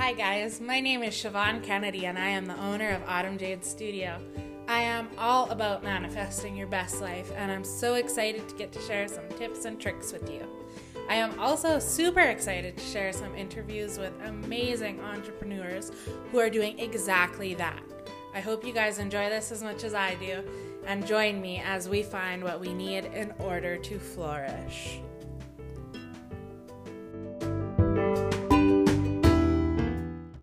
Hi, guys. My name is Siobhan Kennedy, and I am the owner of Autumn Jade Studio. I am all about manifesting your best life, and I'm so excited to get to share some tips and tricks with you. I am also super excited to share some interviews with amazing entrepreneurs who are doing exactly that. I hope you guys enjoy this as much as I do, and join me as we find what we need in order to flourish.